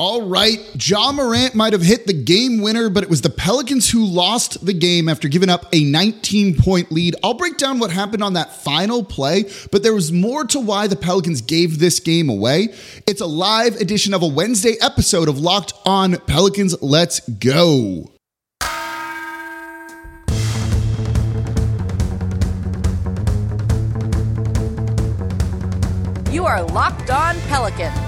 All right, Ja Morant might have hit the game winner, but it was the Pelicans who lost the game after giving up a 19 point lead. I'll break down what happened on that final play, but there was more to why the Pelicans gave this game away. It's a live edition of a Wednesday episode of Locked On Pelicans. Let's go. You are Locked On Pelicans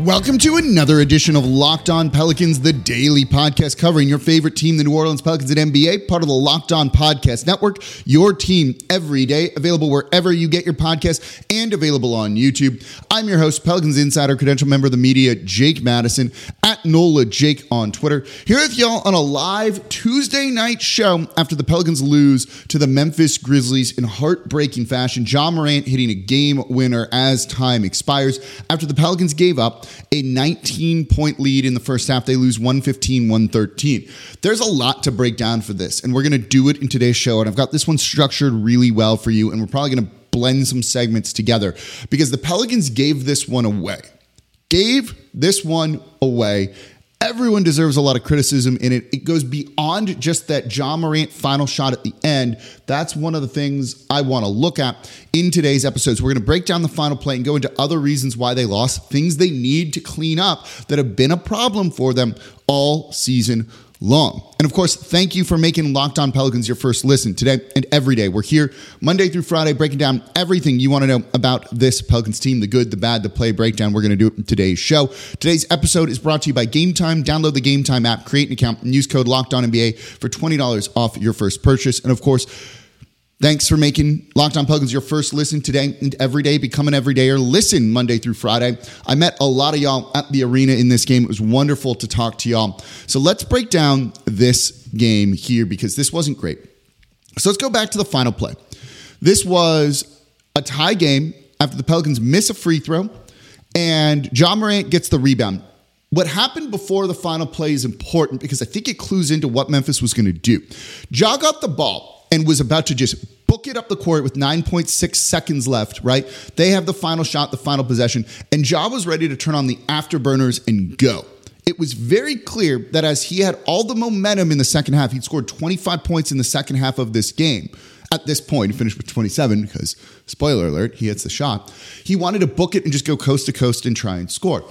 Welcome to another edition of Locked On Pelicans, the daily podcast covering your favorite team, the New Orleans Pelicans at NBA, part of the Locked On Podcast Network. Your team every day, available wherever you get your podcast and available on YouTube. I'm your host, Pelicans Insider, credential member of the media, Jake Madison, at NOLA Jake on Twitter. Here with y'all on a live Tuesday night show after the Pelicans lose to the Memphis Grizzlies in heartbreaking fashion. Ja Morant hitting a game winner as time expires after the Pelicans gave up a 19 point lead in the first half. They lose 115, 113. There's a lot to break down for this, and we're going to do it in today's show. And I've got this one structured really well for you, and we're probably going to blend some segments together because the Pelicans gave this one away. Gave this one away Everyone deserves a lot of criticism in it. It goes beyond just that Ja Morant final shot at the end. That's one of the things I want to look at in today's episodes. We're going to break down the final play and go into other reasons why they lost, things they need to clean up that have been a problem for them all season long. And of course, thank you for making Locked On Pelicans your first listen today and every day. We're here Monday through Friday breaking down everything you want to know about this Pelicans team the good, the bad, the play breakdown. We're going to do it in today's show. Today's episode is brought to you by Game Time. Download the Game Time app, create an account, and use code Locked On NBA for $20 off your first purchase. And of course, Thanks for making Locked On Pelicans your first listen today and every day. Become an everydayer. Listen Monday through Friday. I met a lot of y'all at the arena in this game. It was wonderful to talk to y'all. So let's break down this game here because this wasn't great. So let's go back to the final play. This was a tie game after the Pelicans miss a free throw and Ja Morant gets the rebound. What happened before the final play is important because I think it clues into what Memphis was going to do. Ja got the ball and was about to just book it up the court with 9.6 seconds left, right? They have the final shot, the final possession, and Ja was ready to turn on the afterburners and go. It was very clear that as he had all the momentum in the second half, he'd scored 25 points in the second half of this game. At this point, he finished with 27 because, spoiler alert, he hits the shot. He wanted to book it and just go coast to coast and try and score.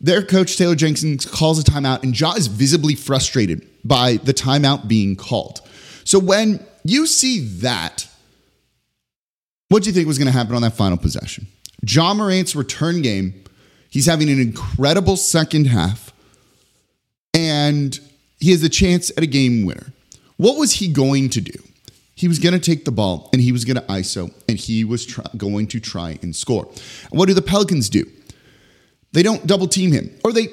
Their coach, Taylor Jenkins, calls a timeout, and Ja is visibly frustrated by the timeout being called. So when you see that. What do you think was going to happen on that final possession? Ja Morant's return game, he's having an incredible second half, and he has a chance at a game winner. What was he going to do? He was going to take the ball and he was going to ISO and he was try- going to try and score. And what do the Pelicans do? They don't double team him, or they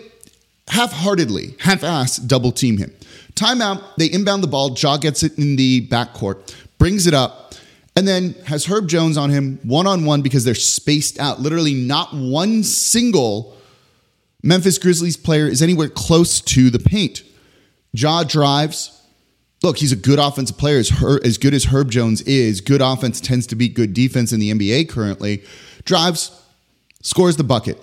half heartedly, half ass double team him. Timeout, they inbound the ball. Ja gets it in the backcourt, brings it up, and then has Herb Jones on him one on one because they're spaced out. Literally, not one single Memphis Grizzlies player is anywhere close to the paint. Ja drives. Look, he's a good offensive player. As, Her- as good as Herb Jones is, good offense tends to beat good defense in the NBA currently. Drives, scores the bucket.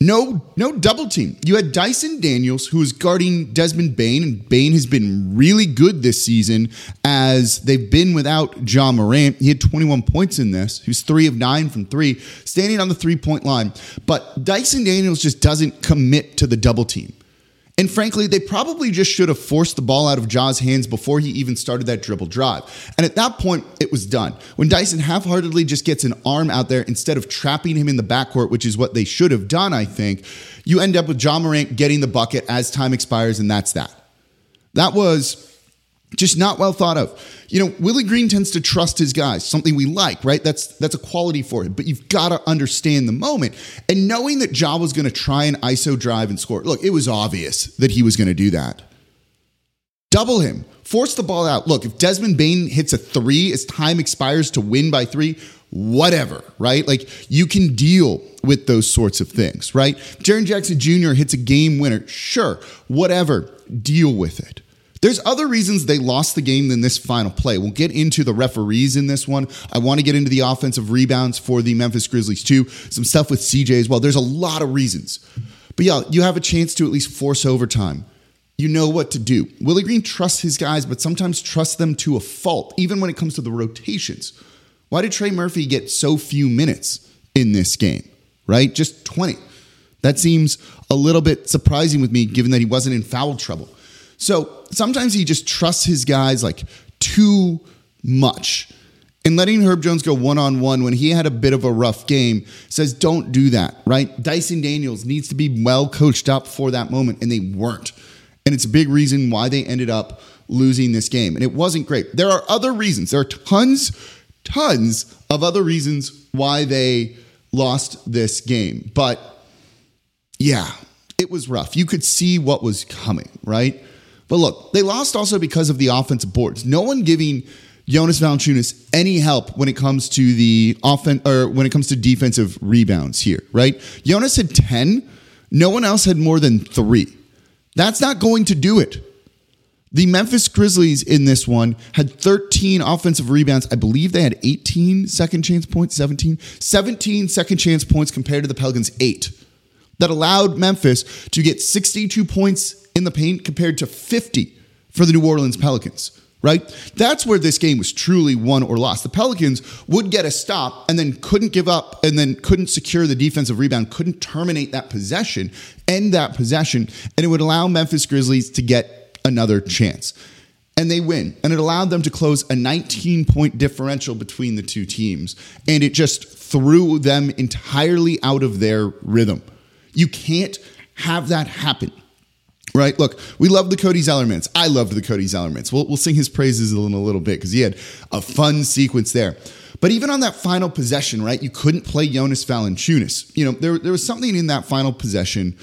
No, no double team. You had Dyson Daniels, who was guarding Desmond Bane, and Bane has been really good this season as they've been without Ja Morant. He had 21 points in this. Was three of nine from three, standing on the three point line. But Dyson Daniels just doesn't commit to the double team. And frankly, they probably just should have forced the ball out of Ja's hands before he even started that dribble drive. And at that point, it was done. When Dyson half heartedly just gets an arm out there instead of trapping him in the backcourt, which is what they should have done, I think, you end up with Ja Morant getting the bucket as time expires, and that's that. That was just not well thought of. You know, Willie Green tends to trust his guys, something we like, right? That's that's a quality for him. But you've got to understand the moment. And knowing that Ja was going to try an ISO drive and score. Look, it was obvious that he was going to do that. Double him. Force the ball out. Look, if Desmond Bane hits a three as time expires to win by three, whatever, right? Like you can deal with those sorts of things, right? Jaren Jackson Jr. hits a game winner. Sure, whatever, deal with it. There's other reasons they lost the game than this final play. We'll get into the referees in this one. I want to get into the offensive rebounds for the Memphis Grizzlies too. Some stuff with CJ as well. There's a lot of reasons. But yeah, you have a chance to at least force overtime. You know what to do. Willie Green trusts his guys, but sometimes trusts them to a fault, even when it comes to the rotations. Why did Trey Murphy get so few minutes in this game, right? Just 20. That seems a little bit surprising with me, given that he wasn't in foul trouble. So sometimes he just trusts his guys like too much. And letting Herb Jones go one on one when he had a bit of a rough game says, don't do that, right? Dyson Daniels needs to be well coached up for that moment, and they weren't. And it's a big reason why they ended up losing this game. And it wasn't great. There are other reasons. There are tons, tons of other reasons why they lost this game. But yeah, it was rough. You could see what was coming, right? But look, they lost also because of the offensive boards. No one giving Jonas Valanciunas any help when it comes to the offense or when it comes to defensive rebounds here, right? Jonas had 10. No one else had more than three. That's not going to do it. The Memphis Grizzlies in this one had 13 offensive rebounds. I believe they had 18 second chance points, 17, 17 second chance points compared to the Pelicans' eight. That allowed Memphis to get 62 points in the paint compared to 50 for the New Orleans Pelicans, right? That's where this game was truly won or lost. The Pelicans would get a stop and then couldn't give up and then couldn't secure the defensive rebound, couldn't terminate that possession, end that possession, and it would allow Memphis Grizzlies to get another chance. And they win. And it allowed them to close a 19 point differential between the two teams. And it just threw them entirely out of their rhythm. You can't have that happen right? Look, we love the Cody Zeller minutes. I loved the Cody Zeller minutes. We'll, we'll sing his praises in a little bit because he had a fun sequence there. But even on that final possession, right, you couldn't play Jonas Valanciunas. You know, there, there was something in that final possession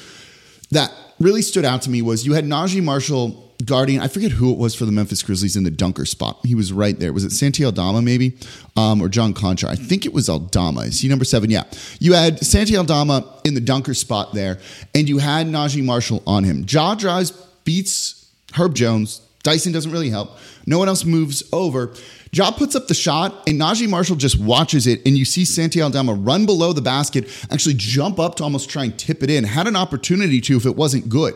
that really stood out to me was you had Naji Marshall guarding, I forget who it was for the Memphis Grizzlies in the dunker spot. He was right there. Was it Santi Aldama maybe? Um, or John Konchar? I think it was Aldama. Is he number seven? Yeah. You had Santi Aldama in the dunker spot there, and you had Naji Marshall on him. Ja drives, beats Herb Jones. Dyson doesn't really help. No one else moves over. Ja puts up the shot, and Naji Marshall just watches it, and you see Santi Aldama run below the basket, actually jump up to almost try and tip it in. Had an opportunity to if it wasn't good.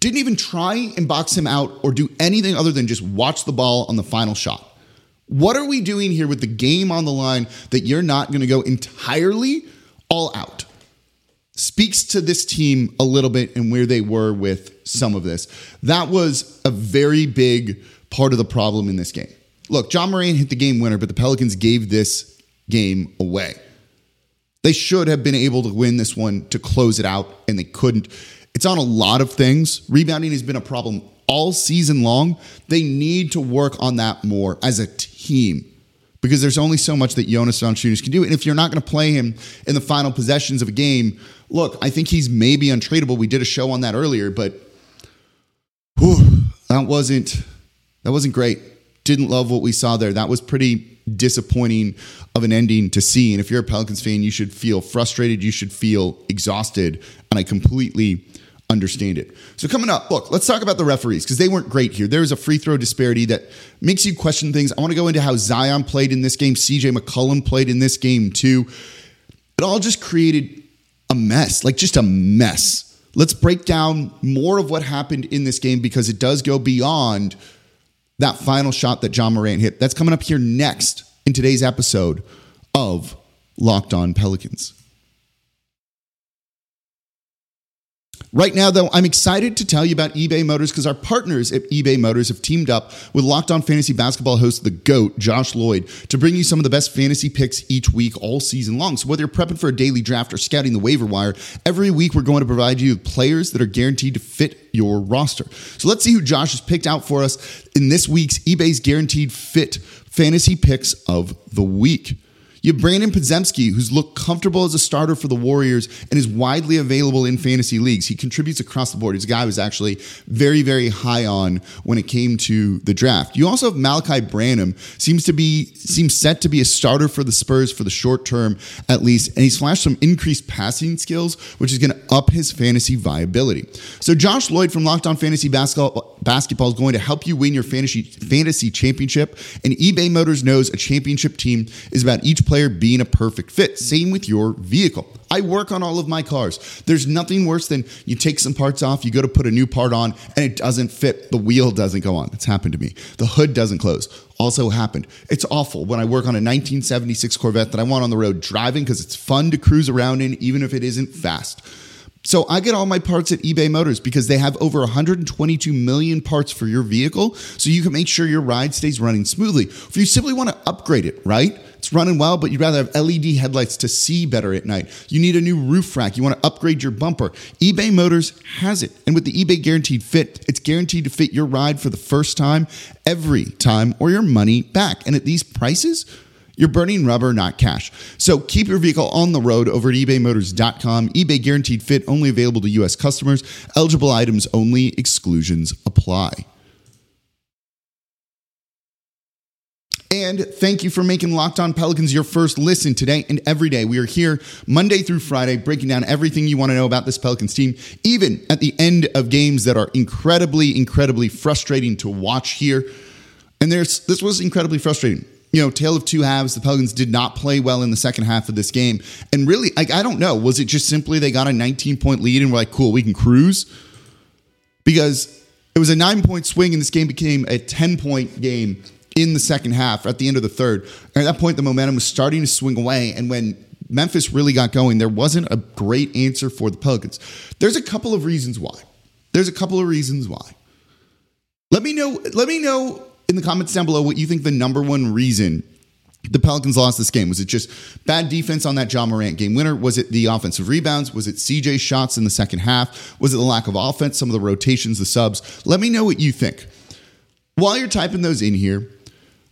Didn't even try and box him out or do anything other than just watch the ball on the final shot. What are we doing here with the game on the line that you're not going to go entirely all out? Speaks to this team a little bit and where they were with some of this. That was a very big part of the problem in this game. Look, Ja Morant hit the game winner, but the Pelicans gave this game away. They should have been able to win this one to close it out, and they couldn't. It's on a lot of things. Rebounding has been a problem all season long. They need to work on that more as a team because there's only so much that Jonas Valanciunas can do. And if you're not going to play him in the final possessions of a game, look, I think he's maybe untradeable. We did a show on that earlier, but whew, that wasn't that wasn't great. Didn't love what we saw there. That was pretty disappointing of an ending to see. And if you're a Pelicans fan, you should feel frustrated. You should feel exhausted. And I completely understand it. So coming up, look, let's talk about the referees because they weren't great here. There's a free throw disparity that makes you question things. I want to go into how Zion played in this game, CJ McCollum played in this game too. It all just created a mess, like just a mess. Let's break down more of what happened in this game because it does go beyond that final shot that Ja Morant hit. That's coming up here next in today's episode of Locked On Pelicans. Right now, though, I'm excited to tell you about eBay Motors because our partners at eBay Motors have teamed up with Locked On Fantasy Basketball host The GOAT, Josh Lloyd, to bring you some of the best fantasy picks each week all season long. So whether you're prepping for a daily draft or scouting the waiver wire, every week we're going to provide you with players that are guaranteed to fit your roster. So let's see who Josh has picked out for us in this week's eBay's Guaranteed Fit Fantasy Picks of the Week. You have Brandin Podziemski, who's looked comfortable as a starter for the Warriors and is widely available in fantasy leagues. He contributes across the board. He's a guy was actually very, very high on when it came to the draft. You also have Malaki Branham, seems to be seems set to be a starter for the Spurs for the short term at least, and he's flashed some increased passing skills, which is going to up his fantasy viability. So Josh Lloyd from Locked On Fantasy Basketball, basketball is going to help you win your fantasy fantasy championship, and eBay Motors knows a championship team is about each player player being a perfect fit. Same with your vehicle. I work on all of my cars. There's nothing worse than you take some parts off, you go to put a new part on, and it doesn't fit. The wheel doesn't go on. It's happened to me. The hood doesn't close. Also happened. It's awful when I work on a 1976 Corvette that I want on the road driving because it's fun to cruise around in, even if it isn't fast. So I get all my parts at eBay Motors because they have over 122 million parts for your vehicle, so you can make sure your ride stays running smoothly. If you simply want to upgrade it, right? It's running well, but you'd rather have LED headlights to see better at night. You need a new roof rack. You want to upgrade your bumper. eBay Motors has it. And with the eBay Guaranteed Fit, it's guaranteed to fit your ride for the first time, every time, or your money back. And at these prices, you're burning rubber, not cash. So keep your vehicle on the road over at ebaymotors.com. eBay guaranteed fit only available to U.S. customers. Eligible items only, exclusions apply. And thank you for making Locked On Pelicans your first listen today and every day. We are here Monday through Friday, breaking down everything you want to know about this Pelicans team, even at the end of games that are incredibly, incredibly frustrating to watch here. And there's this was incredibly frustrating you know, tale of two halves. The Pelicans did not play well in the second half of this game. And really, like, I don't know. Was it just simply they got a 19 point lead and were like, cool, we can cruise? Because it was a nine point swing and this game became a 10 point game in the second half at the end of the third. And at that point, the momentum was starting to swing away. And when Memphis really got going, there wasn't a great answer for the Pelicans. There's a couple of reasons why. There's a couple of reasons why. Let me know. Let me know in the comments down below what you think the number one reason the Pelicans lost this game? Was it just bad defense on that Ja Morant game winner? Was it the offensive rebounds? Was it CJ shots in the second half? Was it the lack of offense, some of the rotations, the subs? Let me know what you think. While you're typing those in here,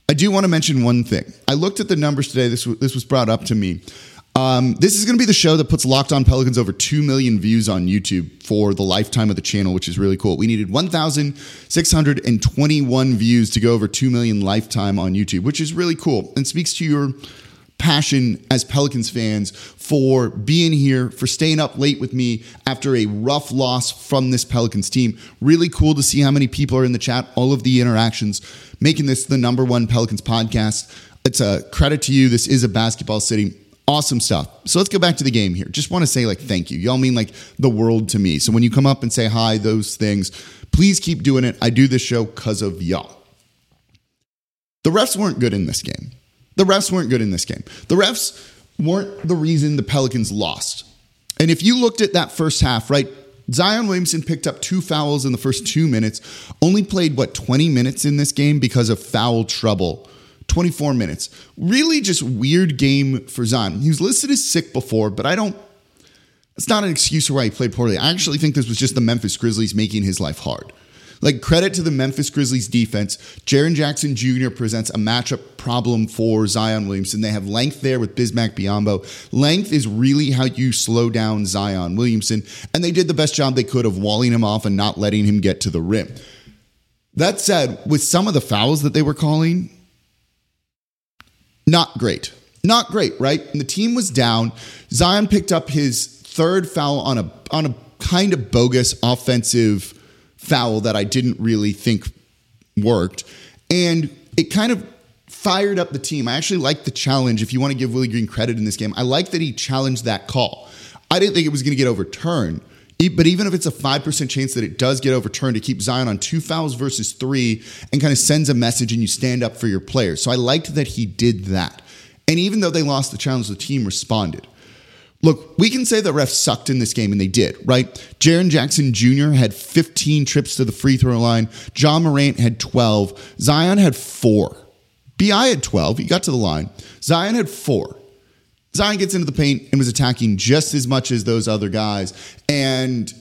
I do want to mention one thing. I looked at the numbers today. This, this was brought up to me. Um, this is going to be the show that puts Locked On Pelicans over 2 million views on YouTube for the lifetime of the channel, which is really cool. We needed 1,621 views to go over 2 million lifetime on YouTube, which is really cool and speaks to your passion as Pelicans fans for being here, for staying up late with me after a rough loss from this Pelicans team. Really cool to see how many people are in the chat, all of the interactions, making this the number one Pelicans podcast. It's a credit to you. This is a basketball city Awesome stuff. So let's go back to the game here. Just want to say, like, thank you. Y'all mean like the world to me. So when you come up and say hi, those things, please keep doing it. I do this show because of y'all. The refs weren't good in this game. The refs weren't good in this game. The refs weren't the reason the Pelicans lost. And if you looked at that first half, right, Zion Williamson picked up two fouls in the first two minutes, only played, what, 20 minutes in this game because of foul trouble 24 minutes. Really just weird game for Zion. He was listed as sick before, but I don't, it's not an excuse for why he played poorly. I actually think this was just the Memphis Grizzlies making his life hard. Like, credit to the Memphis Grizzlies defense. Jaren Jackson Jr. presents a matchup problem for Zion Williamson. They have length there with Bismack Biyombo. Length is really how you slow down Zion Williamson, and they did the best job they could of walling him off and not letting him get to the rim. That said, with some of the fouls that they were calling, not great. Not great, right? And the team was down. Zion picked up his third foul on a on a kind of bogus offensive foul that I didn't really think worked. And it kind of fired up the team. I actually like the challenge. If you want to give Willie Green credit in this game, I like that he challenged that call. I didn't think it was going to get overturned. But even if it's a 5% chance that it does get overturned, to keep Zion on two fouls versus three and kind of sends a message and you stand up for your players. So I liked that he did that. And even though they lost the challenge, the team responded. Look, we can say that refs sucked in this game, and they did, right? Jaren Jackson Jr. had 15 trips to the free throw line. Ja Morant had 12. Zion had four. BI had 12. He got to the line. Zion had four. Zion gets into the paint and was attacking just as much as those other guys. And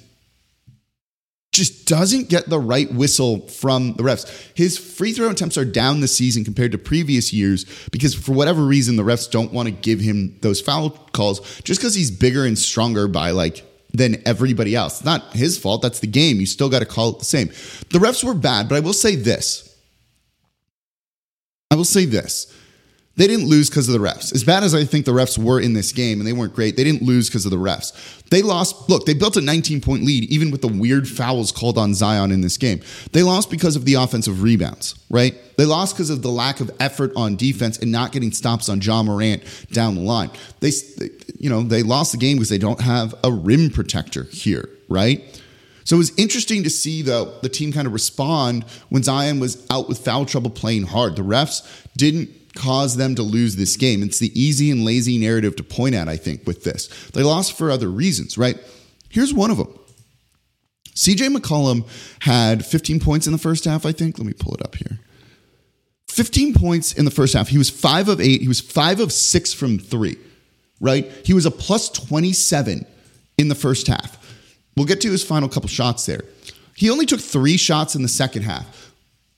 just doesn't get the right whistle from the refs. His free throw attempts are down this season compared to previous years because for whatever reason the refs don't want to give him those foul calls just because he's bigger and stronger by like than everybody else. Not his fault. That's the game. You still got to call it the same. The refs were bad, but I will say this. I will say this. They didn't lose because of the refs. As bad as I think the refs were in this game, and they weren't great, they didn't lose because of the refs. They lost, look, they built a 19 point lead, even with the weird fouls called on Zion in this game. They lost because of the offensive rebounds, right? They lost because of the lack of effort on defense and not getting stops on Ja Morant down the line. They, you know, they lost the game because they don't have a rim protector here, right? So it was interesting to see though the team kind of respond when Zion was out with foul trouble playing hard. The refs didn't cause them to lose this game. It's the easy and lazy narrative to point at, I think, with this. They lost for other reasons, right? Here's one of them. CJ McCollum had 15 points in the first half, I think. Let me pull it up here. 15 points in the first half. He was five of eight. He was five of six from three, right? He was a plus 27 in the first half. We'll get to his final couple shots there. He only took three shots in the second half.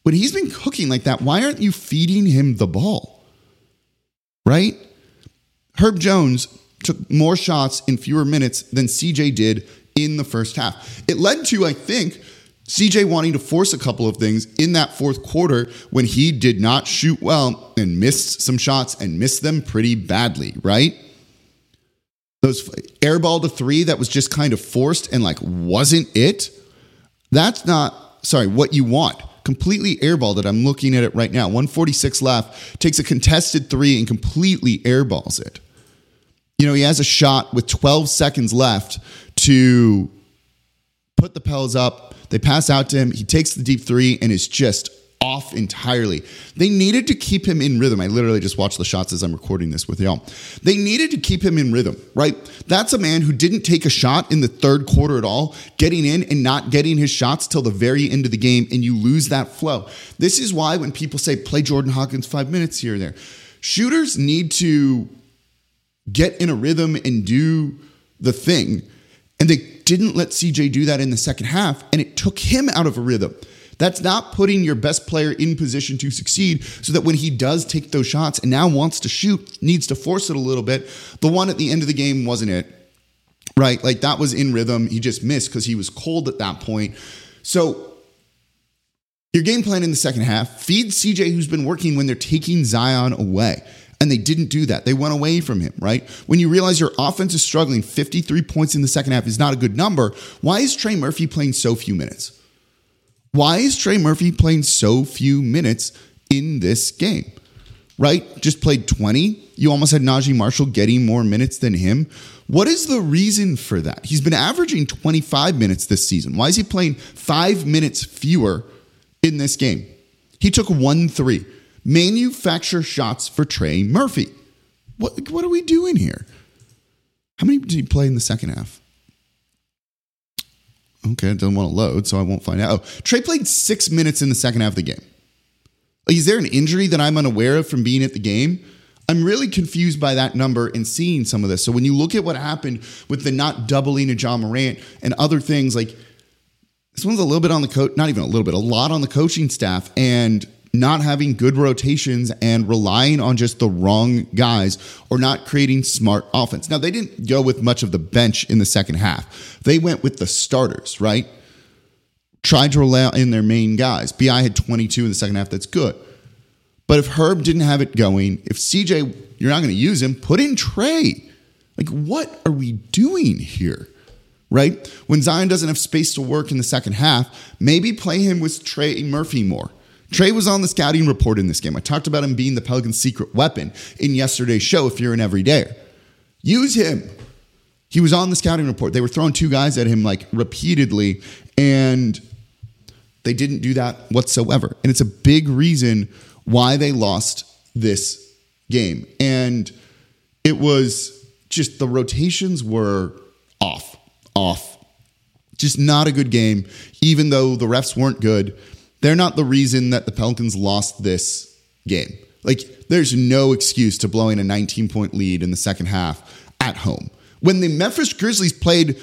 When he's been cooking like that, why aren't you feeding him the ball? Right? Herb Jones took more shots in fewer minutes than CJ did in the first half. It led to, I think, CJ wanting to force a couple of things in that fourth quarter when he did not shoot well and missed some shots and missed them pretty badly, right? Those airball to three that was just kind of forced and like wasn't it. That's not, sorry, what you want completely airballed it. I'm looking at it right now. 146 left, takes a contested three and completely airballs it. You know, he has a shot with 12 seconds left to put the Pels up. They pass out to him. He takes the deep three and is just off entirely. They needed to keep him in rhythm. I literally just watched the shots as I'm recording this with y'all. They needed to keep him in rhythm, right? That's a man who didn't take a shot in the third quarter at all, getting in and not getting his shots till the very end of the game, and you lose that flow. This is why when people say play Jordan Hawkins five minutes here and there, shooters need to get in a rhythm and do the thing. And they didn't let CJ do that in the second half, and it took him out of a rhythm. That's not putting your best player in position to succeed so that when he does take those shots and now wants to shoot, needs to force it a little bit. The one at the end of the game wasn't it. Right? Like that was in rhythm. He just missed because he was cold at that point. So your game plan in the second half, feed CJ who's been working when they're taking Zion away. And they didn't do that. They went away from him, right? When you realize your offense is struggling, 53 points in the second half is not a good number. Why is Trey Murphy playing so few minutes? Why is Trey Murphy playing so few minutes in this game? Right? Just played 20. You almost had Naji Marshall getting more minutes than him. What is the reason for that? He's been averaging 25 minutes this season. Why is he playing five minutes fewer in this game? He took one three. Manufacture shots for Trey Murphy. What, what are we doing here? How many did he play in the second half? Okay, it doesn't want to load, so I won't find out. Oh, Trey played six minutes in the second half of the game. Is there an injury that I'm unaware of from being at the game? I'm really confused by that number and seeing some of this. So when you look at what happened with the not doubling of Ja Morant and other things, like this one's a little bit on the coach, not even a little bit, a lot on the coaching staff. And not having good rotations and relying on just the wrong guys or not creating smart offense. Now, they didn't go with much of the bench in the second half. They went with the starters, right? Tried to rely in their main guys. BI had 22 in the second half. That's good. But if Herb didn't have it going, if CJ, you're not going to use him, put in Trey. Like, what are we doing here? Right? When Zion doesn't have space to work in the second half, maybe play him with Trey Murphy more Trey was on the scouting report in this game. I talked about him being the Pelicans' secret weapon in yesterday's show if you're an everydayer. Use him. He was on the scouting report. They were throwing two guys at him like repeatedly, and they didn't do that whatsoever. And it's a big reason why they lost this game. And it was just the rotations were off, off. Just not a good game, even though the refs weren't good they're not the reason that the Pelicans lost this game. Like, there's no excuse to blowing a 19 point lead in the second half at home. When the Memphis Grizzlies played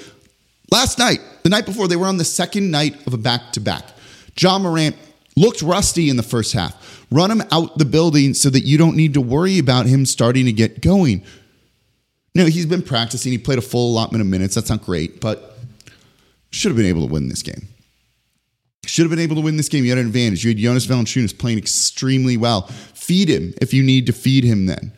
Last night, the night before, they were on the second night of a back to back. Ja Morant looked rusty in the first half. Run him out the building so that you don't need to worry about him starting to get going. No, he's been practicing. He played a full allotment of minutes. That's not great, but should have been able to win this game. Should have been able to win this game. You had an advantage. You had Jonas Valanciunas playing extremely well. Feed him if you need to feed him then.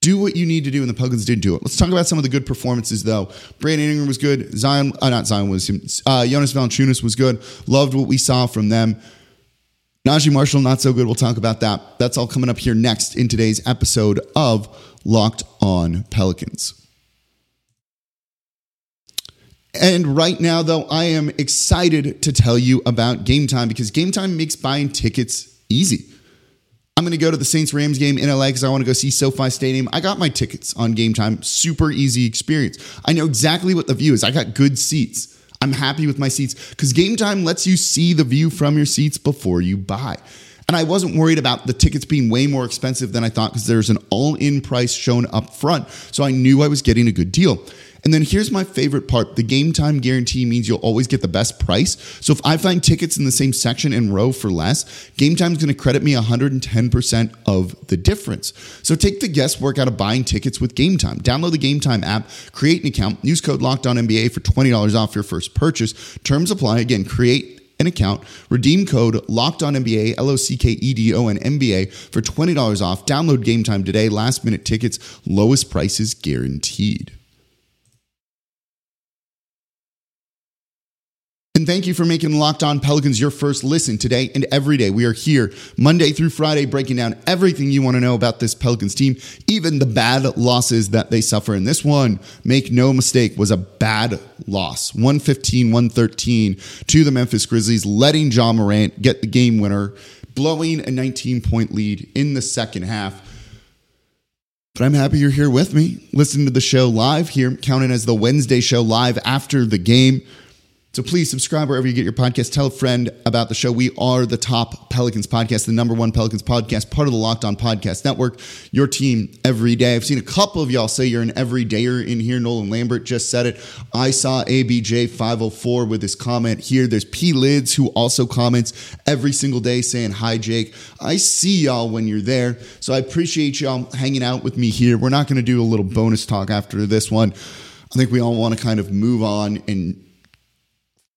Do what you need to do, and the Pelicans didn't do it. Let's talk about some of the good performances, though. Brandon Ingram was good. Zion, uh, not Zion was him. Uh, Jonas Valanciunas was good. Loved what we saw from them. Naji Marshall, not so good. We'll talk about that. That's all coming up here next in today's episode of Locked On Pelicans. And right now, though, I am excited to tell you about Game Time because Game Time makes buying tickets easy. I'm going to go to the Saints Rams game in LA because I want to go see SoFi Stadium. I got my tickets on Game Time. Super easy experience. I know exactly what the view is. I got good seats. I'm happy with my seats because Game Time lets you see the view from your seats before you buy. And I wasn't worried about the tickets being way more expensive than I thought because there's an all in price shown up front. So I knew I was getting a good deal. And then here's my favorite part the game time guarantee means you'll always get the best price. So if I find tickets in the same section and row for less, game time is going to credit me 110% of the difference. So take the guesswork out of buying tickets with game time. Download the game time app, create an account, use code locked on NBA for $20 off your first purchase. Terms apply. Again, create an account, redeem code locked on NBA, L O C K E D O N NBA for $20 off. Download game time today. Last minute tickets, lowest prices guaranteed. And thank you for making Locked On Pelicans your first listen today and every day. We are here Monday through Friday breaking down everything you want to know about this Pelicans team, even the bad losses that they suffer. And this one, make no mistake, was a bad loss 115 113 to the Memphis Grizzlies, letting Ja Morant get the game winner, blowing a 19 point lead in the second half. But I'm happy you're here with me, listening to the show live here, counting as the Wednesday show live after the game. So please subscribe wherever you get your podcast. Tell a friend about the show. We are the top Pelicans podcast, the number one Pelicans podcast, part of the Locked On Podcast Network. Your team every day. I've seen a couple of y'all say you're an everydayer in here. Nolan Lambert just said it. I saw ABJ504 with his comment here. There's P Lids who also comments every single day saying, Hi, Jake. I see y'all when you're there. So I appreciate y'all hanging out with me here. We're not going to do a little bonus talk after this one. I think we all want to kind of move on and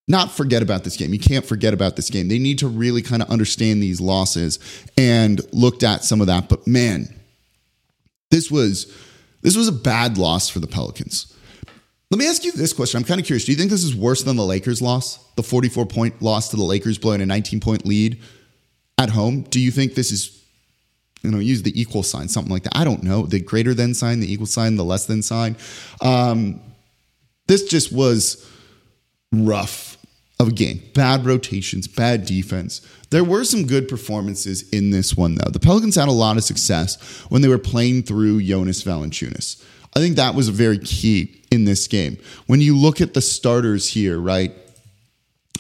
not forget about this game. You can't forget about this game. They need to really kind of understand these losses and looked at some of that. But man, this was this was a bad loss for the Pelicans. Let me ask you this question. I'm kind of curious. Do you think this is worse than the Lakers loss? The 44 point loss to the Lakers, blowing a 19 point lead at home? Do you think this is, you know, use the equal sign, something like that? I don't know. The greater than sign, the equal sign, the less than sign. Um, this just was rough of a game. Bad rotations, bad defense. There were some good performances in this one, though. The Pelicans had a lot of success when they were playing through Jonas Valanciunas. I think that was a very key in this game. When you look at the starters here, right?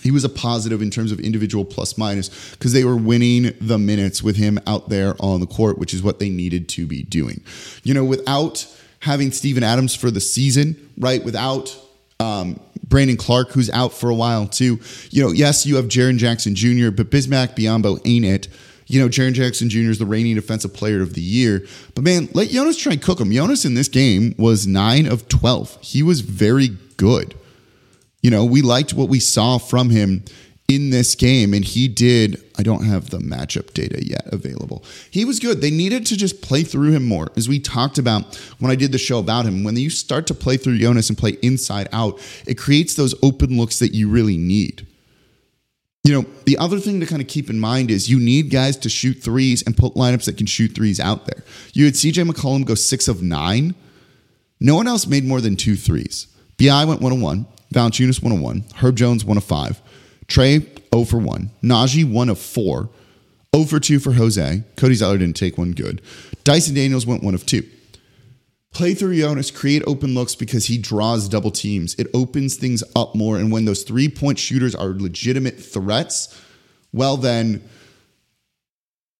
He was a positive in terms of individual plus minus because they were winning the minutes with him out there on the court, which is what they needed to be doing. You know, without having Steven Adams for the season, right? Without um, Brandon Clarke, who's out for a while too. You know, yes, you have Jaren Jackson Jr., but Bismack Biyombo ain't it. You know, Jaren Jackson Jr. is the reigning defensive player of the year. But man, let Jonas try and cook him. Jonas in this game was 9 of 12. He was very good. You know, we liked what we saw from him in this game, and he did. I don't have the matchup data yet available. He was good. They needed to just play through him more. As we talked about when I did the show about him, when you start to play through Jonas and play inside out, it creates those open looks that you really need. You know, the other thing to kind of keep in mind is you need guys to shoot threes and put lineups that can shoot threes out there. You had CJ McCollum go six of nine. No one else made more than two threes. BI went one on one. Valanciunas one on one. Herb Jones one of five. Trey 0 for 1. Naji 1 of 4. 0 for 2 for Jose. Cody Zeller didn't take one good. Dyson Daniels went 1 of 2. Play through Jonas, create open looks because he draws double teams. It opens things up more. And when those three point shooters are legitimate threats, well, then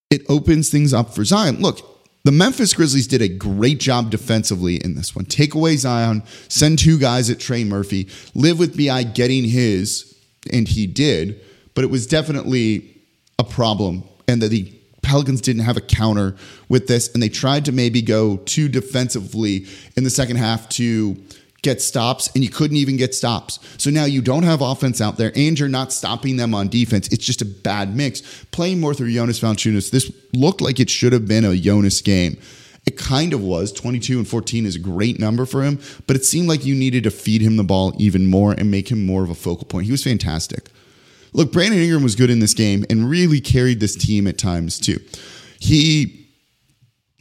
it opens things up for Zion. Look, The Memphis Grizzlies did a great job defensively in this one. Take away Zion, send two guys at Trey Murphy, live with BI getting his, and he did, but it was definitely a problem. And that the Pelicans didn't have a counter with this, and they tried to maybe go too defensively in the second half to get stops, and you couldn't even get stops. So now you don't have offense out there, and you're not stopping them on defense. It's just a bad mix. Playing more through Jonas Valanciunas, this looked like it should have been a Jonas game. It kind of was. 22 and 14 is a great number for him, but it seemed like you needed to feed him the ball even more and make him more of a focal point. He was fantastic. Look, Brandon Ingram was good in this game and really carried this team at times too. He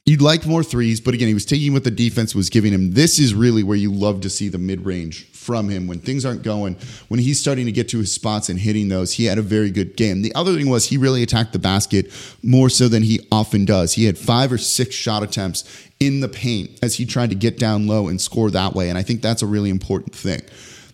You'd like more threes, but again, he was taking what the defense was giving him. This is really where you love to see the mid range from him when things aren't going, when he's starting to get to his spots and hitting those. He had a very good game. The other thing was he really attacked the basket more so than he often does. He had five or six shot attempts in the paint as he tried to get down low and score that way. And I think that's a really important thing.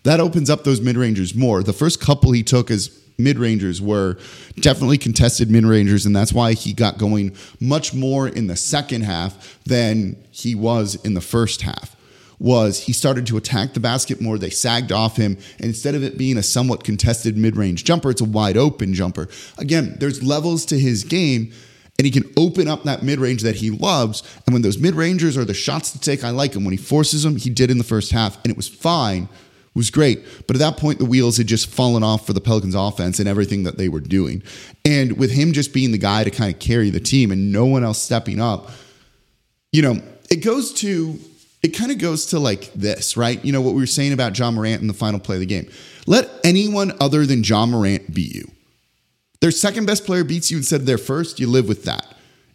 That opens up those mid rangers more. The first couple he took as mid rangers were definitely contested mid rangers, and that's why he got going much more in the second half than he was in the first half. Was he started to attack the basket more? They sagged off him, and instead of it being a somewhat contested mid range jumper, it's a wide open jumper. Again, there's levels to his game and he can open up that mid range that he loves. And when those mid rangers are the shots to take, I like him. When he forces them, he did in the first half, and it was fine was great. But at that point, the wheels had just fallen off for the Pelicans offense and everything that they were doing. And with him just being the guy to kind of carry the team and no one else stepping up, you know, it goes to, it kind of goes to like this, right? You know, what we were saying about Ja Morant in the final play of the game. Let anyone other than Ja Morant beat you. Their second best player beats you instead of their first, you live with that.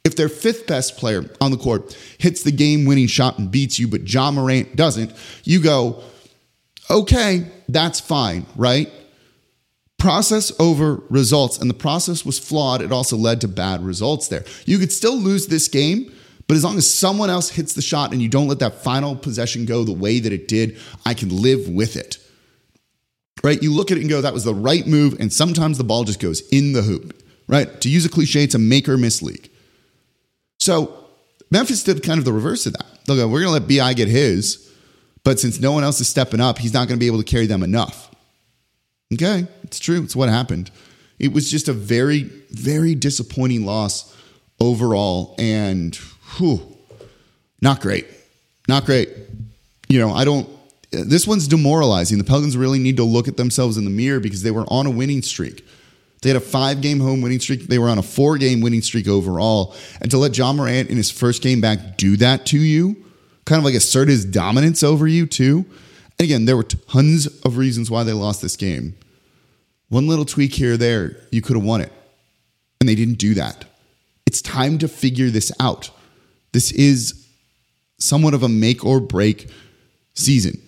If their fifth best player on the court hits the game winning shot and beats you, but Ja Morant doesn't, you go, okay, that's fine, right? Process over results. And the process was flawed. It also led to bad results there. You could still lose this game, but as long as someone else hits the shot and you don't let that final possession go the way that it did, I can live with it. Right? You look at it and go, that was the right move. And sometimes the ball just goes in the hoop, right? To use a cliche, it's a make or miss league. So Memphis did kind of the reverse of that. They'll go, we're going to let BI get his but since no one else is stepping up, he's not going to be able to carry them enough. Okay, it's true. It's what happened. It was just a very, very disappointing loss overall, and whew, not great. Not great. You know, I don't. This one's demoralizing. The Pelicans really need to look at themselves in the mirror because they were on a winning streak. They had a five game home winning streak. They were on a four game winning streak overall. And to let Ja Morant in his first game back do that to you kind of like assert his dominance over you too. And again, there were tons of reasons why they lost this game. One little tweak here or there, you could have won it. And they didn't do that. It's time to figure this out. This is somewhat of a make or break season.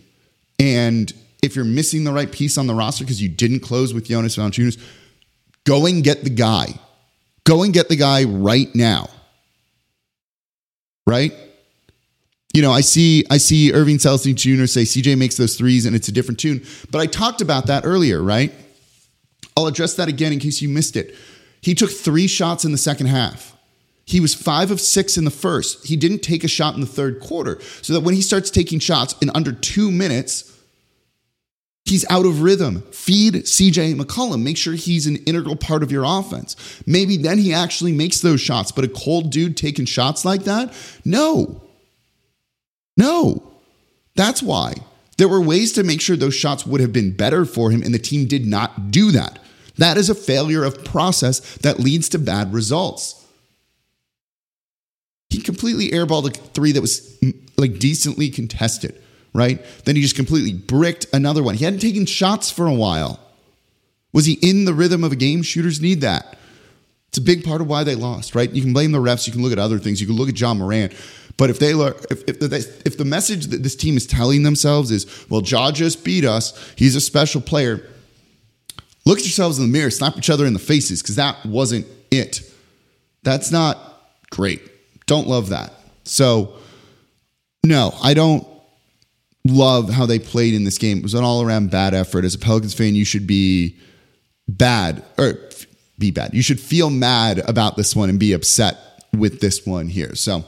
And if you're missing the right piece on the roster because you didn't close with Jonas Valanciunas, go and get the guy. Go and get the guy right now. Right? you know, I see I see Irving Celestine Jr. say CJ makes those threes and it's a different tune. But I talked about that earlier, right? I'll address that again in case you missed it. He took three shots in the second half. He was five of six in the first. He didn't take a shot in the third quarter. So that when he starts taking shots in under two minutes, he's out of rhythm. Feed CJ McCollum. Make sure he's an integral part of your offense. Maybe then he actually makes those shots. But a cold dude taking shots like that? No. No, that's why. There were ways to make sure those shots would have been better for him, and the team did not do that. That is a failure of process that leads to bad results. He completely airballed a three that was mm, like decently contested, right? Then he just completely bricked another one. He hadn't taken shots for a while. Was he in the rhythm of a game? Shooters need that. It's a big part of why they lost, right? You can blame the refs. You can look at other things. You can look at Ja Moran. But if they learn, if, if the, if the message that this team is telling themselves is, well, Ja just beat us, he's a special player, look at yourselves in the mirror, slap each other in the faces, because that wasn't it. That's not great. Don't love that. So, no, I don't love how they played in this game. It was an all around bad effort. As a Pelicans fan, you should be bad or be bad. You should feel mad about this one and be upset with this one here. So,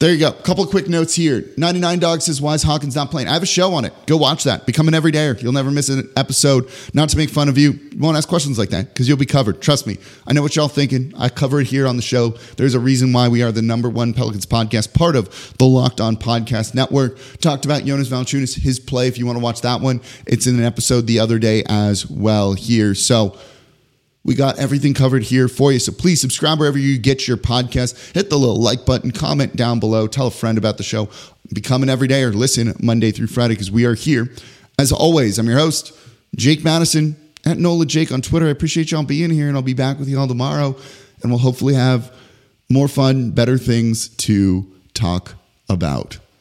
There you go. A couple quick notes here. 99 Dog says, Why is Hawkins not playing? I have a show on it. Go watch that. Become an everydayer. You'll never miss an episode. Not to make fun of you. You won't ask questions like that because you'll be covered. Trust me. I know what y'all thinking. I cover it here on the show. There's a reason why we are the number one Pelicans podcast, part of the Locked On Podcast Network. Talked about Jonas Valanciunas, his play. If you want to watch that one, it's in an episode the other day as well here. So, we got everything covered here for you. So please subscribe wherever you get your podcast. Hit the little like button, comment down below, tell a friend about the show, become an everyday or listen Monday through Friday because we are here. As always, I'm your host, Jake Madison at NOLA Jake on Twitter. I appreciate y'all being here and I'll be back with you all tomorrow and we'll hopefully have more fun, better things to talk about.